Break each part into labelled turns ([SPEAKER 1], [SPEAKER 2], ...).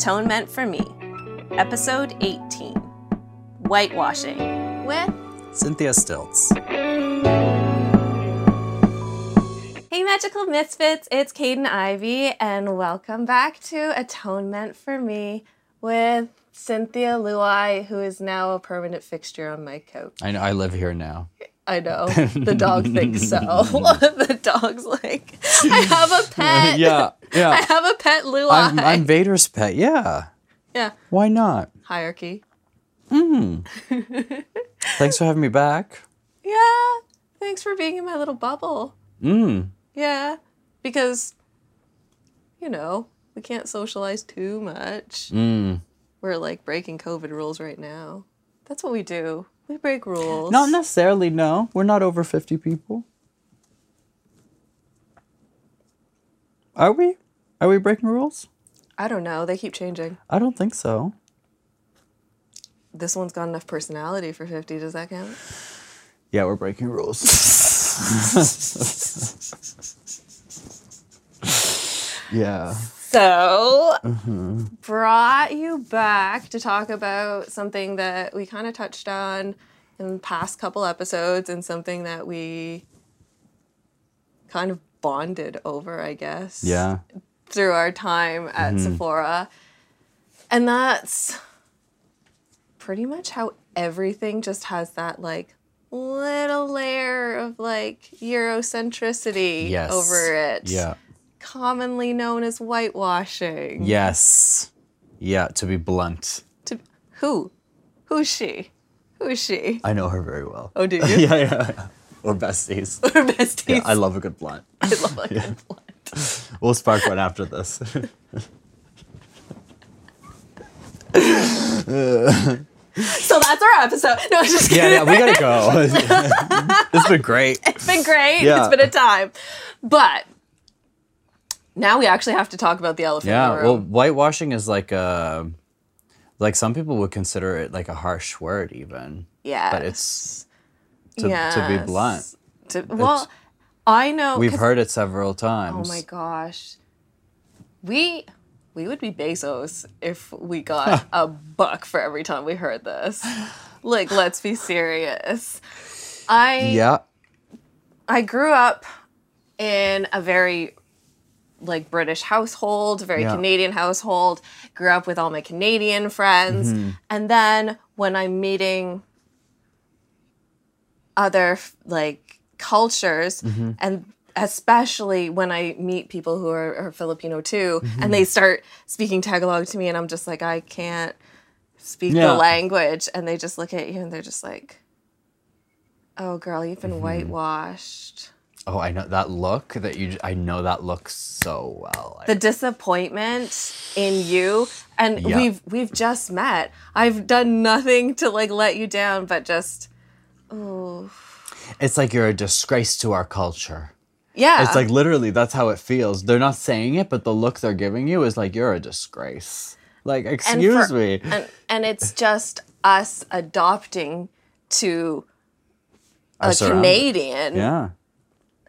[SPEAKER 1] Atonement for Me, Episode 18 Whitewashing with
[SPEAKER 2] Cynthia Stilts.
[SPEAKER 1] Hey Magical Misfits, it's Caden Ivy, and welcome back to Atonement for Me with Cynthia Luai, who is now a permanent fixture on my couch.
[SPEAKER 2] I know I live here now.
[SPEAKER 1] I know. The dog thinks so. the dog's like, I have a pet.
[SPEAKER 2] yeah, yeah.
[SPEAKER 1] I have a pet Luai.
[SPEAKER 2] I'm, I'm Vader's pet. Yeah.
[SPEAKER 1] yeah.
[SPEAKER 2] Why not?
[SPEAKER 1] Hierarchy.
[SPEAKER 2] Thanks for having me back.
[SPEAKER 1] Yeah. Thanks for being in my little bubble.
[SPEAKER 2] Mm.
[SPEAKER 1] Yeah. Because, you know, we can't socialize too much.
[SPEAKER 2] Mm.
[SPEAKER 1] We're like breaking COVID rules right now. That's what we do. We break rules.
[SPEAKER 2] Not necessarily. No, we're not over fifty people. Are we? Are we breaking rules?
[SPEAKER 1] I don't know. They keep changing.
[SPEAKER 2] I don't think so.
[SPEAKER 1] This one's got enough personality for 50. Does that count?
[SPEAKER 2] Yeah, we're breaking rules. yeah.
[SPEAKER 1] So,
[SPEAKER 2] Mm-hmm.
[SPEAKER 1] brought you back to talk about something that we kind of touched on in the past couple episodes and something that we kind of bonded over, I guess.
[SPEAKER 2] Yeah.
[SPEAKER 1] Through our time at
[SPEAKER 2] Mm-hmm.
[SPEAKER 1] Sephora. And that's pretty much how everything just has that like little layer of like Eurocentricity
[SPEAKER 2] Yes.
[SPEAKER 1] over it
[SPEAKER 2] Yeah.
[SPEAKER 1] Commonly known as whitewashing.
[SPEAKER 2] Yes. Yeah. To be blunt,
[SPEAKER 1] To who? Who's she? Who's she?
[SPEAKER 2] I know her very well.
[SPEAKER 1] Oh, do you?
[SPEAKER 2] yeah, yeah, yeah. We're besties.
[SPEAKER 1] Her besties.
[SPEAKER 2] Yeah, I love a good blunt.
[SPEAKER 1] I love a blunt.
[SPEAKER 2] We'll spark one after this.
[SPEAKER 1] So that's our episode. No, I'm just kidding.
[SPEAKER 2] yeah, we gotta go. this has been great.
[SPEAKER 1] It's been great.
[SPEAKER 2] Yeah.
[SPEAKER 1] It's been a time. But now we actually have to talk about the elephant in
[SPEAKER 2] Yeah,
[SPEAKER 1] the
[SPEAKER 2] well, whitewashing is like a, like some people would consider it like a harsh word, even.
[SPEAKER 1] yeah.
[SPEAKER 2] But it's to, to be blunt.
[SPEAKER 1] To, well, I know.
[SPEAKER 2] we've heard it several times.
[SPEAKER 1] Oh my gosh. We we would be Bezos if we got a buck for every time we heard this. Like, let's be serious. I
[SPEAKER 2] Yeah.
[SPEAKER 1] I grew up in a very like British household, very
[SPEAKER 2] Yeah.
[SPEAKER 1] Canadian household. Grew up with all my Canadian friends,
[SPEAKER 2] Mm-hmm.
[SPEAKER 1] and then when I'm meeting other like cultures,
[SPEAKER 2] Mm-hmm.
[SPEAKER 1] and especially when I meet people who are, are Filipino too,
[SPEAKER 2] Mm-hmm.
[SPEAKER 1] and they start speaking Tagalog to me, and I'm just like, I can't speak
[SPEAKER 2] Yeah.
[SPEAKER 1] the language, and they just look at you and they're just like, "Oh, girl, you've
[SPEAKER 2] Mm-hmm.
[SPEAKER 1] been whitewashed."
[SPEAKER 2] Oh, I know that look that you. I know that look so well.
[SPEAKER 1] The disappointment in you and
[SPEAKER 2] Yeah.
[SPEAKER 1] we've we've just met i've done nothing to like let you down but just oh
[SPEAKER 2] it's like you're a disgrace to our culture.
[SPEAKER 1] yeah
[SPEAKER 2] It's like literally that's how it feels. They're not saying it, but the look they're giving you is like you're a disgrace. Like,
[SPEAKER 1] And
[SPEAKER 2] excuse
[SPEAKER 1] for-
[SPEAKER 2] me.
[SPEAKER 1] and, and it's just us adopting to
[SPEAKER 2] Our
[SPEAKER 1] a canadian
[SPEAKER 2] Yeah.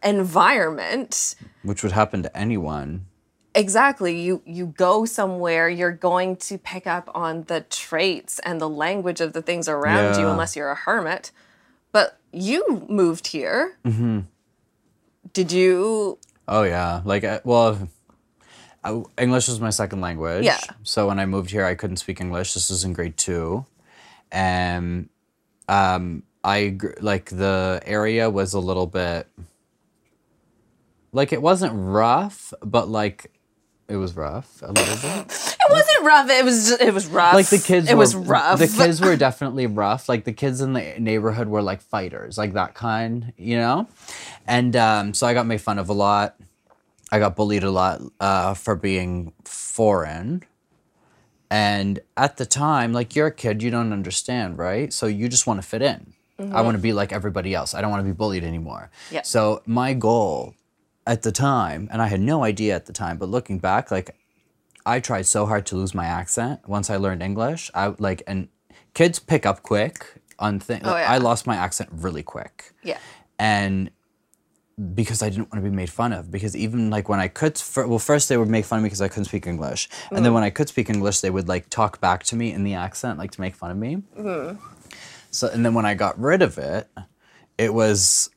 [SPEAKER 1] Environment
[SPEAKER 2] Which would happen to anyone.
[SPEAKER 1] exactly you you go somewhere you're going to pick up on the traits and the language of the things around you unless you're a hermit but you moved here
[SPEAKER 2] Mm-hmm.
[SPEAKER 1] did you
[SPEAKER 2] Oh yeah, like uh, well, I, English was my second language.
[SPEAKER 1] Yeah.
[SPEAKER 2] So when I moved here, I couldn't speak English. This was in grade two, and um, I like the area was a little bit like it wasn't rough, but like it was rough a little bit.
[SPEAKER 1] it wasn't rough. It was just, it was rough.
[SPEAKER 2] Like the kids
[SPEAKER 1] it
[SPEAKER 2] were,
[SPEAKER 1] was rough.
[SPEAKER 2] the kids were definitely rough. Like the kids in the neighborhood were like fighters like that kind you know? And um, so i got made fun of a lot. I got bullied a lot uh, for being foreign. And at the time like you're a kid you don't understand right? So you just want to fit in. I want to be like everybody else. I don't want to be bullied anymore.
[SPEAKER 1] Yeah.
[SPEAKER 2] so my goal at the time and i had no idea at the time but looking back like I tried so hard to lose my accent once I learned English. I like and kids pick up quick on things.
[SPEAKER 1] Oh, yeah.
[SPEAKER 2] I lost my accent really quick.
[SPEAKER 1] yeah
[SPEAKER 2] And because I didn't want to be made fun of. Because even like when I could, well, first they would make fun of me because I couldn't speak English, and then mm. when I could speak English, they would like talk back to me in the accent, like to make fun of me. Mm-hmm. So, and then when I got rid of it, it was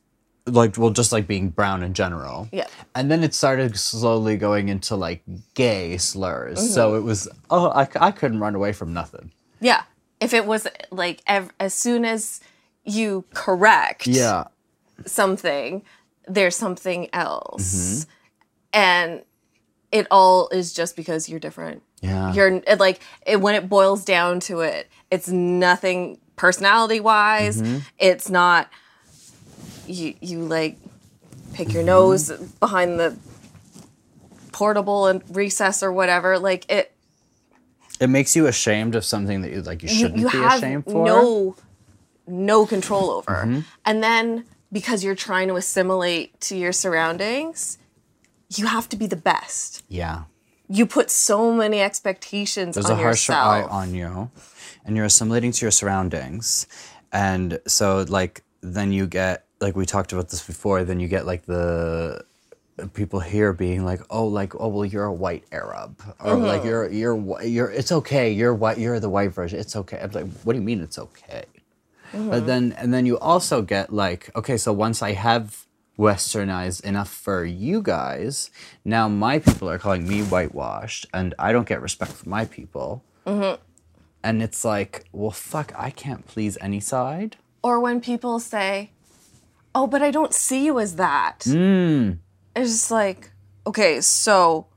[SPEAKER 2] like, well, just like being brown in general.
[SPEAKER 1] Yeah.
[SPEAKER 2] And then it started slowly going into like gay slurs. So it was, oh, I, I couldn't run away from nothing.
[SPEAKER 1] Yeah. If it was like ev- as soon as you correct
[SPEAKER 2] Yeah.
[SPEAKER 1] something, there's something else.
[SPEAKER 2] Mm-hmm.
[SPEAKER 1] And it all is just because you're different.
[SPEAKER 2] Yeah.
[SPEAKER 1] You're it, like it, when it boils down to it, it's nothing personality wise.
[SPEAKER 2] Mm-hmm.
[SPEAKER 1] It's not you you like pick your nose behind the portable and recess or whatever. Like it
[SPEAKER 2] It makes you ashamed of something that you like you
[SPEAKER 1] you,
[SPEAKER 2] shouldn't
[SPEAKER 1] you
[SPEAKER 2] be
[SPEAKER 1] have
[SPEAKER 2] ashamed for.
[SPEAKER 1] no no control over
[SPEAKER 2] Mm-hmm.
[SPEAKER 1] and then because you're trying to assimilate to your surroundings you have to be the best
[SPEAKER 2] Yeah.
[SPEAKER 1] you put so many expectations
[SPEAKER 2] There's
[SPEAKER 1] on
[SPEAKER 2] a harsher eye on you, and you're assimilating to your surroundings, and so like then you get like we talked about this before. Then you get like the people here being like, oh, like oh well, you're a white Arab, or like uh-huh. you're you're you're it's okay, you're white, you're the white version, it's okay. I'm like, what do you mean it's okay? But uh-huh. then and then you also get like, okay, so once I have westernized enough for you guys, now my people are calling me whitewashed, and I don't get respect from my people. Mm-hmm. And it's like, well, fuck, I can't please any side.
[SPEAKER 1] or when people say oh but i don't see you as that
[SPEAKER 2] Mm.
[SPEAKER 1] it's just like okay so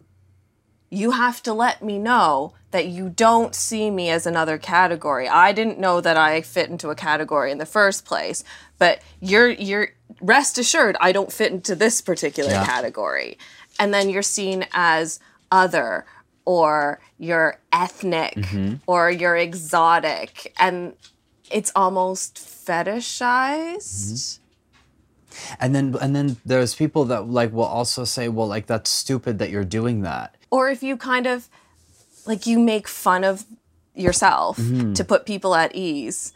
[SPEAKER 1] you have to let me know that you don't see me as another category. I didn't know that I fit into a category in the first place, but you're you're rest assured I don't fit into this particular
[SPEAKER 2] Yeah.
[SPEAKER 1] category. And then you're seen as other or you're ethnic
[SPEAKER 2] Mm-hmm.
[SPEAKER 1] or you're exotic and it's almost fetishized.
[SPEAKER 2] And then and then there's people that like will also say, well, like that's stupid that you're doing that.
[SPEAKER 1] or if you kind of like you make fun of yourself mm-hmm. to put people at ease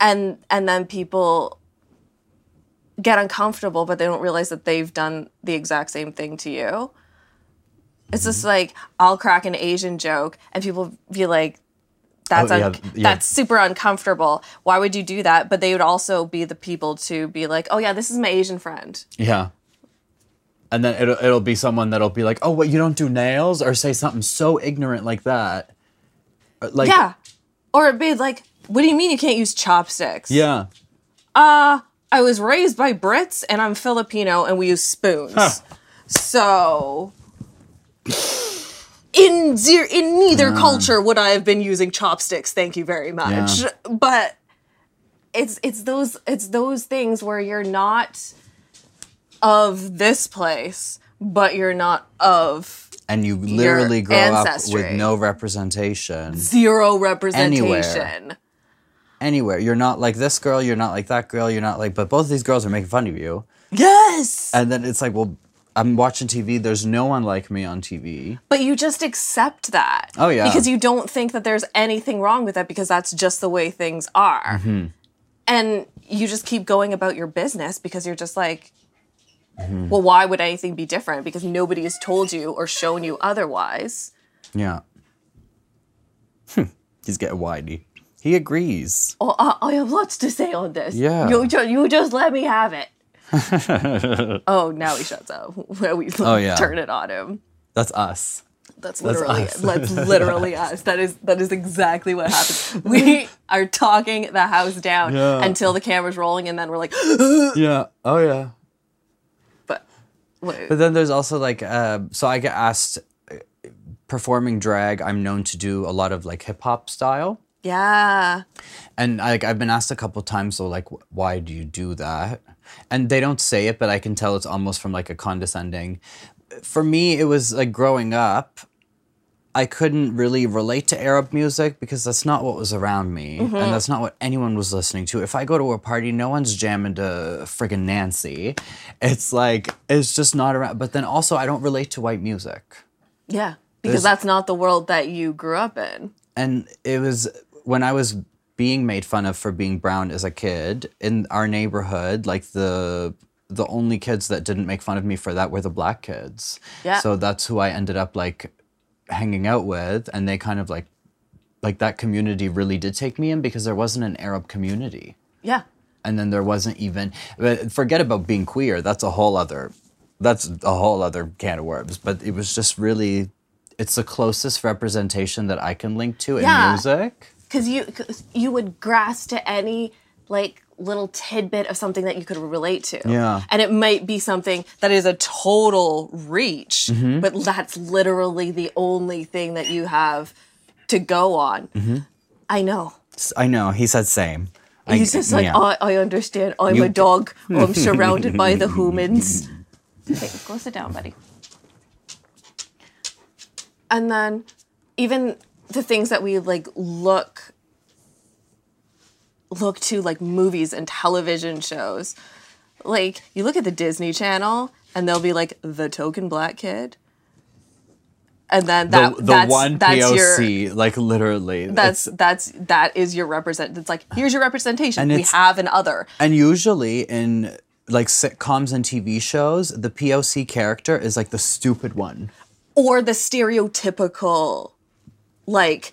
[SPEAKER 1] and and then people get uncomfortable but they don't realize that they've done the exact same thing to you. It's just mm-hmm. like i'll crack an asian joke and people be like that's
[SPEAKER 2] Oh, yeah,
[SPEAKER 1] un-
[SPEAKER 2] yeah.
[SPEAKER 1] that's super uncomfortable why would you do that but they would also be the people to be like oh yeah this is my asian friend
[SPEAKER 2] Yeah. And then it'll it'll be someone that'll be like, oh, what you don't do nails, or say something so ignorant like that. Like
[SPEAKER 1] yeah or it'd be like what do you mean you can't use chopsticks
[SPEAKER 2] yeah.
[SPEAKER 1] Uh, I was raised by Brits and I'm Filipino and we use spoons. So in ze- in neither culture would I have been using chopsticks, thank you very much.
[SPEAKER 2] Yeah.
[SPEAKER 1] But it's it's those it's those things where you're not of this place, but you're not of
[SPEAKER 2] And you literally grow up with no representation
[SPEAKER 1] zero representation.
[SPEAKER 2] Anywhere. anywhere. You're not like this girl. You're not like that girl. You're not like. But both of these girls are making fun of you.
[SPEAKER 1] Yes.
[SPEAKER 2] And then it's like, well, I'm watching TV. There's no one like me on TV.
[SPEAKER 1] But you just accept that.
[SPEAKER 2] Oh, yeah.
[SPEAKER 1] Because you don't think that there's anything wrong with that because that's just the way things are.
[SPEAKER 2] Mm-hmm.
[SPEAKER 1] And you just keep going about your business because you're just like,
[SPEAKER 2] Mm-hmm.
[SPEAKER 1] well, why would anything be different? Because nobody has told you or shown you otherwise.
[SPEAKER 2] Yeah. Hmm. He's getting whiny. He agrees.
[SPEAKER 1] Oh, I, I have lots to say on this.
[SPEAKER 2] Yeah.
[SPEAKER 1] You, you just let me have it. oh, now he shuts up. we
[SPEAKER 2] Oh, yeah.
[SPEAKER 1] turn it on him.
[SPEAKER 2] That's us.
[SPEAKER 1] That's literally
[SPEAKER 2] us.
[SPEAKER 1] that's literally us. That is that is exactly what happens. We are talking the house down
[SPEAKER 2] Yeah.
[SPEAKER 1] until the camera's rolling, and then we're like,
[SPEAKER 2] Yeah. Oh yeah.
[SPEAKER 1] but wait,
[SPEAKER 2] But then there's also like, uh, so I get asked, uh, performing drag. I'm known to do a lot of like hip hop style.
[SPEAKER 1] yeah,
[SPEAKER 2] And like I've been asked a couple times, so like, why do you do that? And they don't say it, but I can tell it's almost from like a condescending. For me, it was like growing up. I couldn't really relate to Arab music because that's not what was around me, and mm-hmm. that's not what anyone was listening to. If I go to a party, no one's jamming to friggin' Nancy. It's like it's just not around. But then also, I don't relate to white music.
[SPEAKER 1] yeah, because
[SPEAKER 2] There's-
[SPEAKER 1] that's not the world that you grew up in.
[SPEAKER 2] and it was when I was being made fun of for being brown as a kid in our neighborhood, like the the only kids that didn't make fun of me for that were the black kids.
[SPEAKER 1] Yeah.
[SPEAKER 2] So that's who I ended up like hanging out with, and they kind of like like that community really did take me in because there wasn't an Arab community
[SPEAKER 1] Yeah.
[SPEAKER 2] and then there wasn't even forget about being queer that's a whole other that's a whole other can of worms but it was just really it's the closest representation that i can link to in
[SPEAKER 1] Yeah.
[SPEAKER 2] music
[SPEAKER 1] because you 'cause you would grasp to any like little tidbit of something that you could relate to.
[SPEAKER 2] Yeah.
[SPEAKER 1] and it might be something that is a total reach
[SPEAKER 2] Mm-hmm.
[SPEAKER 1] but that's literally the only thing that you have to go on.
[SPEAKER 2] Mm-hmm.
[SPEAKER 1] i know.
[SPEAKER 2] I know. He said same. I-
[SPEAKER 1] he's just like
[SPEAKER 2] yeah.
[SPEAKER 1] I, I understand. I'm
[SPEAKER 2] You-
[SPEAKER 1] a dog. I'm surrounded by the humans. Okay go sit down buddy. And then even the things that we like look look to like movies and television shows. Like you look at the disney channel and they'll be like the token black kid. And then
[SPEAKER 2] the,
[SPEAKER 1] that
[SPEAKER 2] the
[SPEAKER 1] that's,
[SPEAKER 2] one
[SPEAKER 1] that's
[SPEAKER 2] poc
[SPEAKER 1] your
[SPEAKER 2] like literally
[SPEAKER 1] that's that's that is your represent it's like here's your representation. We have an other.
[SPEAKER 2] And usually in like sitcoms and tv shows the poc character is like the stupid one.
[SPEAKER 1] Or the stereotypical like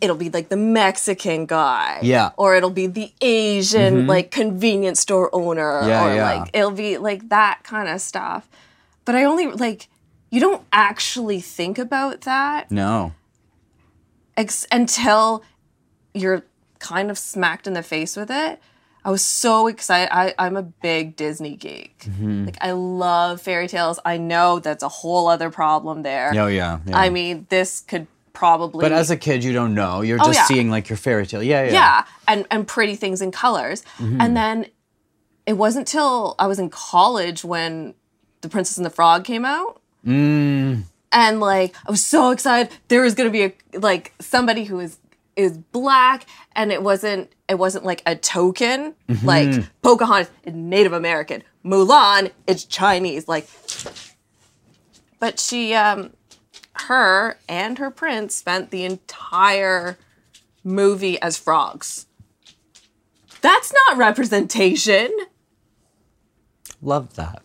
[SPEAKER 1] it'll be like the mexican guy
[SPEAKER 2] Yeah. Mm-hmm.
[SPEAKER 1] or it'll be the asian like convenience store owner
[SPEAKER 2] Yeah,
[SPEAKER 1] or
[SPEAKER 2] yeah.
[SPEAKER 1] like it'll be like that kind of stuff but i only like you don't actually think about that
[SPEAKER 2] no
[SPEAKER 1] ex- until you're kind of smacked in the face with it. I was so excited. I, I'm a big Disney geek.
[SPEAKER 2] Mm-hmm.
[SPEAKER 1] Like I love fairy tales. I know that's a whole other problem there.
[SPEAKER 2] oh yeah, yeah.
[SPEAKER 1] I mean, this could probably
[SPEAKER 2] but as a kid you don't know you're just
[SPEAKER 1] Oh, yeah.
[SPEAKER 2] seeing like your fairy tale yeah yeah
[SPEAKER 1] yeah, and and pretty things in colors.
[SPEAKER 2] Mm-hmm.
[SPEAKER 1] And then it wasn't till I was in college when The Princess and the Frog came out.
[SPEAKER 2] Mm.
[SPEAKER 1] and like I was so excited. There was gonna be a like somebody who is is black, and it wasn't it wasn't like a token.
[SPEAKER 2] Mm-hmm.
[SPEAKER 1] Like Pocahontas is Native American, Mulan is Chinese. Like, but she, um, her and her prince spent the entire movie as frogs. That's not representation.
[SPEAKER 2] love that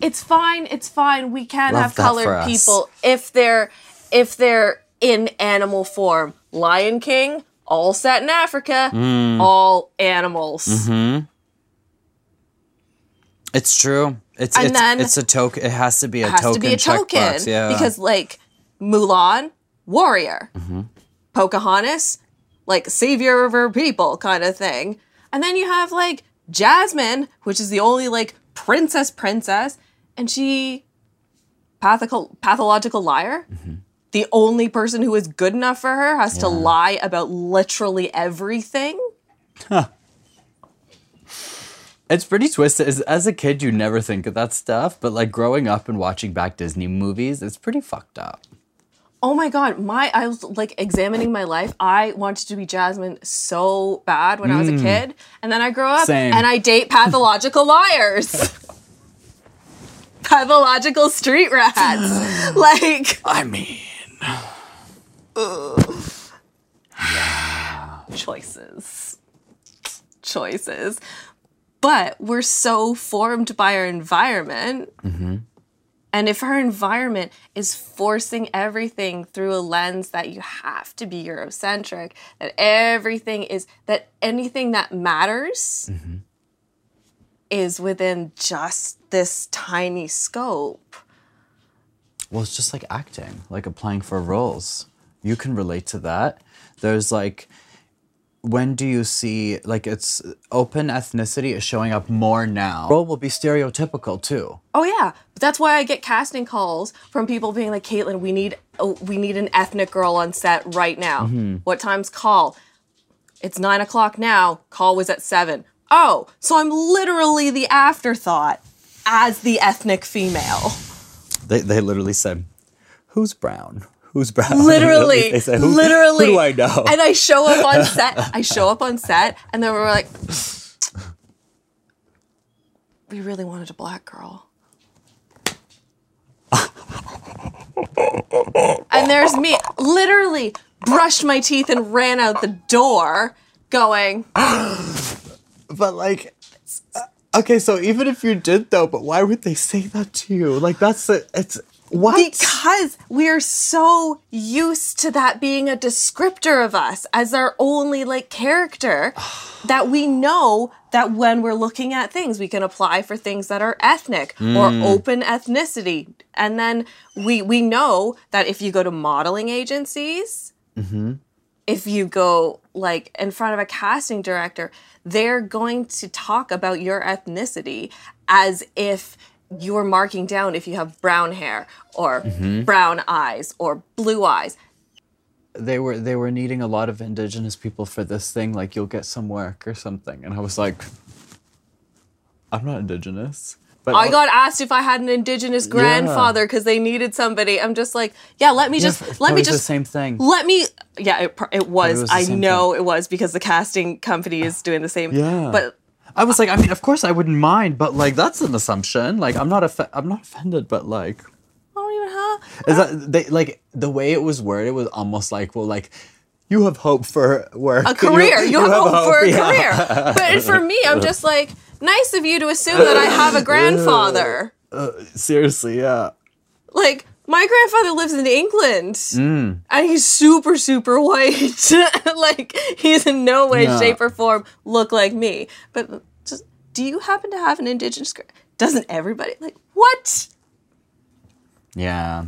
[SPEAKER 1] it's fine it's fine we can
[SPEAKER 2] Love
[SPEAKER 1] have colored people if they're if they're in animal form lion king all set in africa
[SPEAKER 2] Mm.
[SPEAKER 1] all animals
[SPEAKER 2] Mm-hmm. It's true. It's
[SPEAKER 1] And
[SPEAKER 2] it's,
[SPEAKER 1] then-
[SPEAKER 2] it's a token. It has to be a
[SPEAKER 1] has
[SPEAKER 2] token.
[SPEAKER 1] to be a token
[SPEAKER 2] Yeah.
[SPEAKER 1] because like mulan warrior
[SPEAKER 2] Mm-hmm.
[SPEAKER 1] pocahontas like savior of her people kind of thing and then you have like jasmine which is the only like princess princess and she pathical, pathological liar
[SPEAKER 2] Mm-hmm.
[SPEAKER 1] the only person who is good enough for her has to lie about literally everything
[SPEAKER 2] it's pretty twisted. As, as a kid, you never think of that stuff, but like growing up and watching back Disney movies, it's pretty fucked up.
[SPEAKER 1] Oh my god, my I was like examining my life. I wanted to be Jasmine so bad when I was a kid, and then I grow up
[SPEAKER 2] Mm. Same.
[SPEAKER 1] and I date pathological liars. pathological street rats. like
[SPEAKER 2] I mean,
[SPEAKER 1] choices. Choices. But we're so formed by our environment. Mm-hmm. And if our environment is forcing everything through a lens that you have to be Eurocentric, that everything is, that anything that matters mm-hmm. is within just this tiny scope.
[SPEAKER 2] well, it's just like acting, like applying for roles. You can relate to that. There's like, when do you see like it's open ethnicity is showing up more now? Role will be stereotypical too.
[SPEAKER 1] Oh yeah, but that's why I get casting calls from people being like, "Caitlin, we need oh, we need an ethnic girl on set right now. Mm-hmm. What time's call? It's nine o'clock now. Call was at seven. Oh, so I'm literally the afterthought as the ethnic female.
[SPEAKER 2] They they literally said, "Who's brown? Who's brown?"
[SPEAKER 1] Literally,
[SPEAKER 2] they said, who,
[SPEAKER 1] literally.
[SPEAKER 2] Who do I know?
[SPEAKER 1] And I show up on set. I show up on set, and then we're like, we really wanted a black girl. and there's me, literally brushed my teeth and ran out the door, going,
[SPEAKER 2] but like, uh, Okay, so even if you did though, but why would they say that to you? Like that's the it's what?
[SPEAKER 1] Because we're so used to that being a descriptor of us as our only like character that we know that when we're looking at things, we can apply for things that are ethnic or hmm. open ethnicity. And then we we know that if you go to modeling agencies, mm-hmm. if you go like in front of a casting director, they're going to talk about your ethnicity as if you're marking down if you have brown hair or brown eyes or blue eyes.
[SPEAKER 2] they were they were needing a lot of indigenous people for this thing like you'll get some work or something and i was like i'm not indigenous but
[SPEAKER 1] I got asked if I had an indigenous grandfather because they needed somebody. I'm just like, yeah, let me just
[SPEAKER 2] f-
[SPEAKER 1] let me
[SPEAKER 2] the
[SPEAKER 1] just
[SPEAKER 2] same thing.
[SPEAKER 1] Let me, yeah, it, it was.
[SPEAKER 2] was
[SPEAKER 1] I know it was because the casting company is doing the same.
[SPEAKER 2] Yeah.
[SPEAKER 1] but
[SPEAKER 2] i was like i mean of course i wouldn't mind but like that's an assumption like i'm not offe- i'm not offended but like
[SPEAKER 1] I don't even have.
[SPEAKER 2] is that they like the way it was worded was almost like well like you have hope for work
[SPEAKER 1] a career. You, have hope for a
[SPEAKER 2] yeah.
[SPEAKER 1] career. But for me, I'm just like, nice of you to assume that I have a grandfather.
[SPEAKER 2] Uh, seriously yeah
[SPEAKER 1] Like, my grandfather lives in England
[SPEAKER 2] Mm.
[SPEAKER 1] and he's super, super white. like, he's in no way,
[SPEAKER 2] Yeah.
[SPEAKER 1] shape, or form look like me. But just, do you happen to have an indigenous gra- Doesn't everybody? Like, what?
[SPEAKER 2] yeah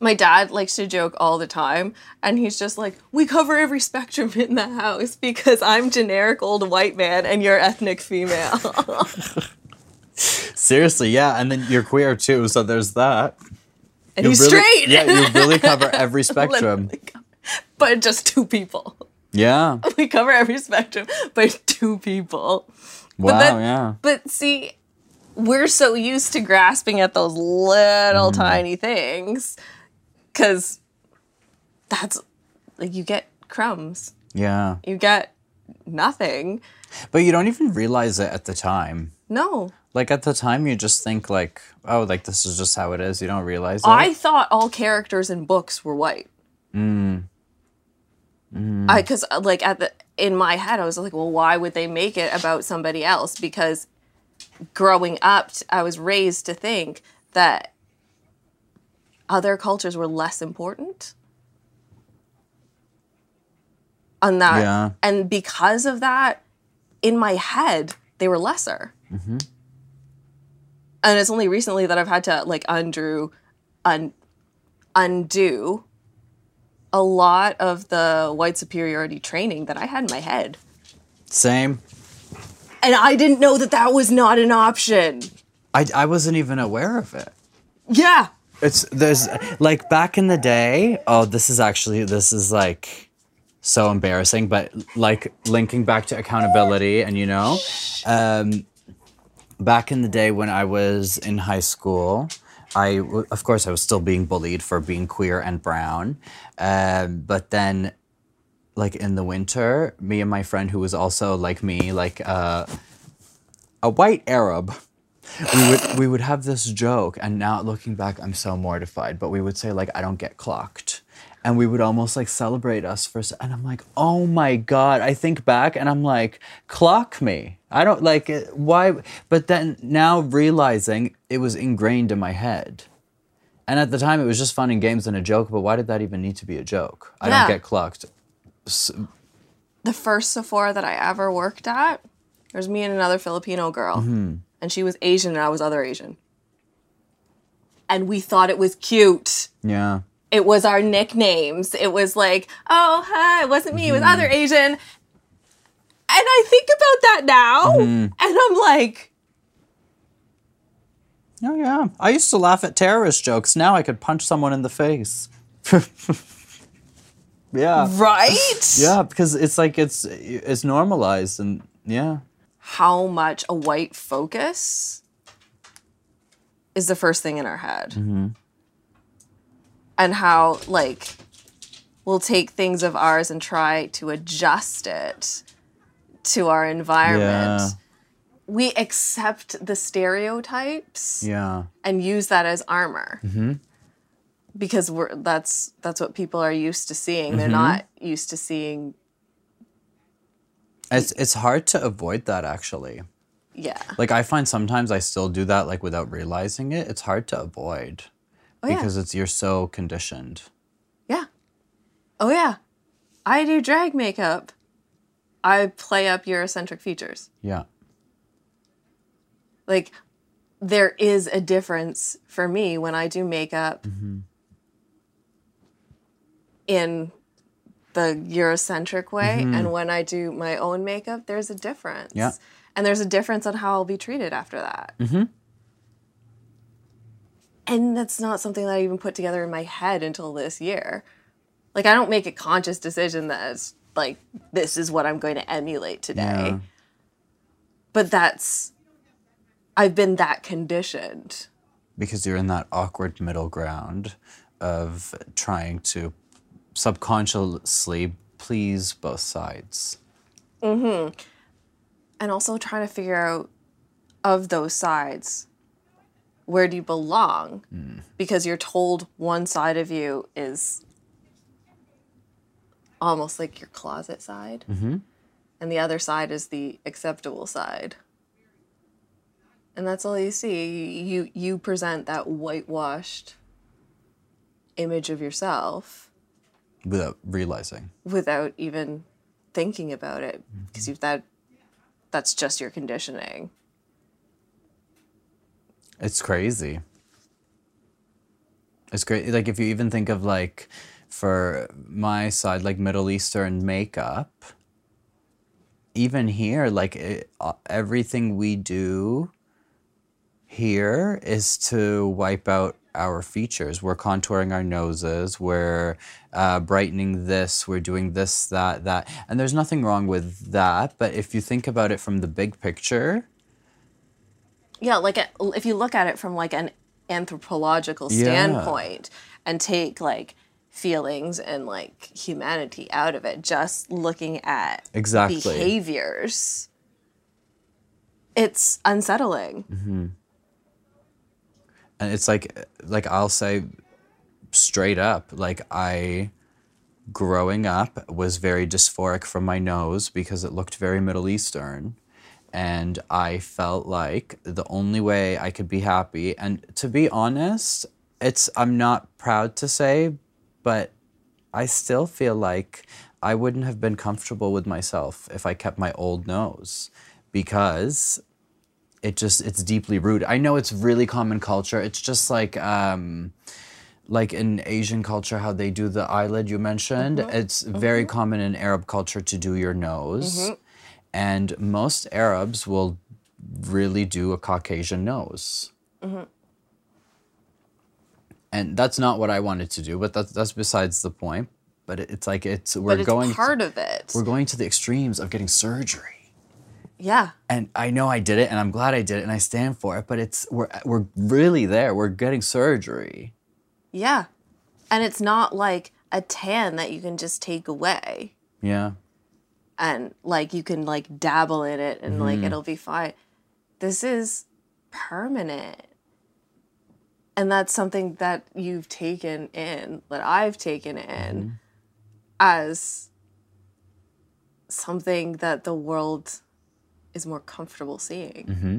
[SPEAKER 1] my dad likes to joke all the time and he's just like we cover every spectrum in the house because i'm generic old white man and you're ethnic female
[SPEAKER 2] seriously yeah and then you're queer too so there's that
[SPEAKER 1] and
[SPEAKER 2] You
[SPEAKER 1] he's
[SPEAKER 2] really-
[SPEAKER 1] straight.
[SPEAKER 2] yeah you really cover every spectrum.
[SPEAKER 1] but just two people.
[SPEAKER 2] Yeah.
[SPEAKER 1] We cover every spectrum but two people.
[SPEAKER 2] Wow
[SPEAKER 1] then-
[SPEAKER 2] yeah.
[SPEAKER 1] but see we're so used to grasping at those little mm. tiny things because that's like you get crumbs.
[SPEAKER 2] Yeah.
[SPEAKER 1] You get nothing.
[SPEAKER 2] But you don't even realize it at the time.
[SPEAKER 1] no
[SPEAKER 2] Like at the time, you just think like, oh, like this is just how it is. You don't realize it.
[SPEAKER 1] I thought all characters in books were white. Mm. mm. I because uh, like at the in my head I was like, well, why would they make it about somebody else? Because growing up, I was raised to think that other cultures were less important. On that,
[SPEAKER 2] Yeah.
[SPEAKER 1] and because of that, in my head, they were lesser. Mm-hmm. And it's only recently that I've had to like undo, un, undo a lot of the white superiority training that I had in my head.
[SPEAKER 2] Same.
[SPEAKER 1] And I didn't know that that was not an option.
[SPEAKER 2] I, I wasn't even aware of it.
[SPEAKER 1] Yeah.
[SPEAKER 2] It's there's like back in the day. Oh, this is actually this is like so embarrassing, but like linking back to accountability, and you know, um, back in the day when I was in high school, I, of course I was still being bullied for being queer and brown, um, but then like in the winter, me and my friend who was also like me, like uh, a white Arab we would we would have this joke and now looking back i'm so mortified but we would say like i don't get clocked and we would almost like celebrate us for and i'm like oh my god i think back and i'm like clock me i don't like it, why but then now realizing it was ingrained in my head and at the time it was just fun and games and a joke but why did that even need to be a joke i
[SPEAKER 1] Yeah.
[SPEAKER 2] don't get clocked
[SPEAKER 1] The first Sephora that I ever worked at, there was me and another Filipino girl. Mm-hmm. And she was Asian and I was other Asian. And we thought it was cute.
[SPEAKER 2] yeah
[SPEAKER 1] It was our nicknames. It was like, oh, hi, it wasn't me, it was mm-hmm. other Asian. And I think about that now, mm-hmm. and I'm like,
[SPEAKER 2] oh yeah i used to laugh at terrorist jokes now i could punch someone in the face yeah
[SPEAKER 1] right?
[SPEAKER 2] Yeah, because it's like it's it's normalized and yeah.
[SPEAKER 1] How much a white focus is the first thing in our head. Mm-hmm. And how, like, we'll take things of ours and try to adjust it to our environment.
[SPEAKER 2] Yeah.
[SPEAKER 1] We accept the stereotypes
[SPEAKER 2] Yeah.
[SPEAKER 1] and use that as armor. Mm-hmm. Because we're that's that's what people are used to seeing. They're mm-hmm. not used to seeing
[SPEAKER 2] It's it's hard to avoid that actually.
[SPEAKER 1] Yeah.
[SPEAKER 2] Like I find sometimes I still do that like without realizing it. It's hard to avoid
[SPEAKER 1] Oh, yeah.
[SPEAKER 2] because it's you're so conditioned.
[SPEAKER 1] Yeah. Oh yeah. I do drag makeup. I play up Eurocentric features.
[SPEAKER 2] Yeah.
[SPEAKER 1] Like there is a difference for me when I do makeup in the Eurocentric way and when I do my own makeup, there's a difference.
[SPEAKER 2] Yeah.
[SPEAKER 1] And there's a difference on how I'll be treated after that. Mm-hmm. And that's not something that I even put together in my head until this year. Like I don't make a conscious decision that it's like this is what I'm going to emulate today.
[SPEAKER 2] Yeah.
[SPEAKER 1] But that's I've been that conditioned.
[SPEAKER 2] Because you're in that awkward middle ground of trying to subconsciously please both sides. Mm hmm.
[SPEAKER 1] And also trying to figure out of those sides where do you belong? Mm. Because you're told one side of you is almost like your closet side. Mm-hmm. And the other side is the acceptable side. And that's all you see. You you present that whitewashed image of yourself
[SPEAKER 2] without realizing.
[SPEAKER 1] without even thinking about it. Mm-hmm. Because you've that that's just your conditioning
[SPEAKER 2] It's crazy. It's great. Like if you even think of like for my side, like Middle Eastern makeup, even here, like it, uh, everything we do here is to wipe out our features. We're contouring our noses. We're uh, brightening this. We're doing this, that, that, and there's nothing wrong with that. But if you think about it from the big picture,
[SPEAKER 1] yeah like if you look at it from like an anthropological
[SPEAKER 2] Yeah.
[SPEAKER 1] standpoint and take like feelings and like humanity out of it just looking at
[SPEAKER 2] Exactly.
[SPEAKER 1] behaviors it's unsettling mm-hmm.
[SPEAKER 2] and it's like like I'll say straight up like I growing up was very dysphoric from my nose because it looked very Middle Eastern and I felt like the only way I could be happy and to be honest it's I'm not proud to say but I still feel like I wouldn't have been comfortable with myself if I kept my old nose because it just it's deeply rooted. I know it's really common culture. It's just like um like in Asian culture how they do the eyelid you mentioned. Mm-hmm. It's mm-hmm. very common in Arab culture to do your nose. Mm-hmm. And most Arabs will really do a Caucasian nose. Mm-hmm. And that's not what I wanted to do, but that's that's besides the point. But it- it's like it's we're
[SPEAKER 1] it's
[SPEAKER 2] going
[SPEAKER 1] part of it
[SPEAKER 2] we're going to the extremes of getting surgery
[SPEAKER 1] yeah
[SPEAKER 2] and I know I did it, and I'm glad I did it, and I stand for it. But it's we're we're really there. We're getting surgery.
[SPEAKER 1] yeah and it's not like a tan that you can just take away
[SPEAKER 2] Yeah,
[SPEAKER 1] and like you can like dabble in it and
[SPEAKER 2] Mm-hmm.
[SPEAKER 1] like it'll be fine. This is permanent. And that's something that you've taken in, that I've taken in
[SPEAKER 2] Mm-hmm.
[SPEAKER 1] as something that the world is more comfortable seeing.
[SPEAKER 2] Mm-hmm.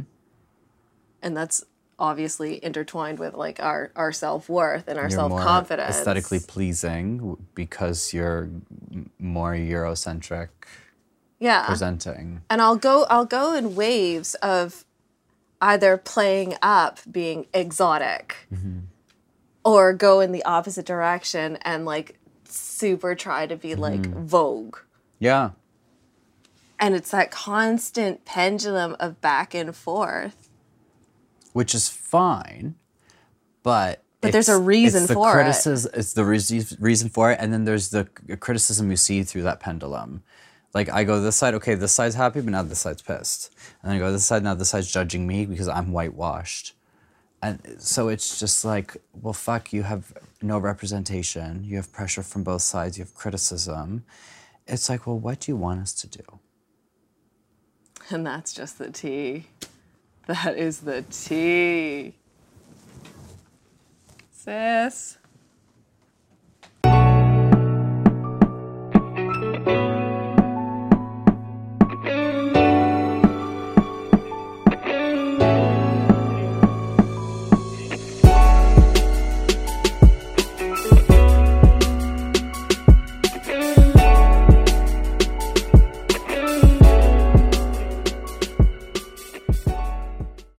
[SPEAKER 1] And that's obviously intertwined with like our, our self worth and our
[SPEAKER 2] you're
[SPEAKER 1] self
[SPEAKER 2] more
[SPEAKER 1] confidence.
[SPEAKER 2] aesthetically pleasing because you're more Eurocentric
[SPEAKER 1] yeah.
[SPEAKER 2] presenting.
[SPEAKER 1] and I'll go I'll go in waves of either playing up being exotic mm-hmm. or go in the opposite direction and like super try to be like mm-hmm. vogue
[SPEAKER 2] Yeah,
[SPEAKER 1] and it's that constant pendulum of back and forth
[SPEAKER 2] which is fine, but
[SPEAKER 1] But there's a reason
[SPEAKER 2] it's the
[SPEAKER 1] for it.
[SPEAKER 2] It's the reas- reason for it, and then there's the criticism you see through that pendulum. Like I go this side, okay, this side's happy, but now this side's pissed, and then I go this side, now this side's judging me because I'm whitewashed, and so it's just like, well, fuck, you have no representation, you have pressure from both sides, you have criticism. It's like, well, what do you want us to do?
[SPEAKER 1] and that's just the tea that is the tea sis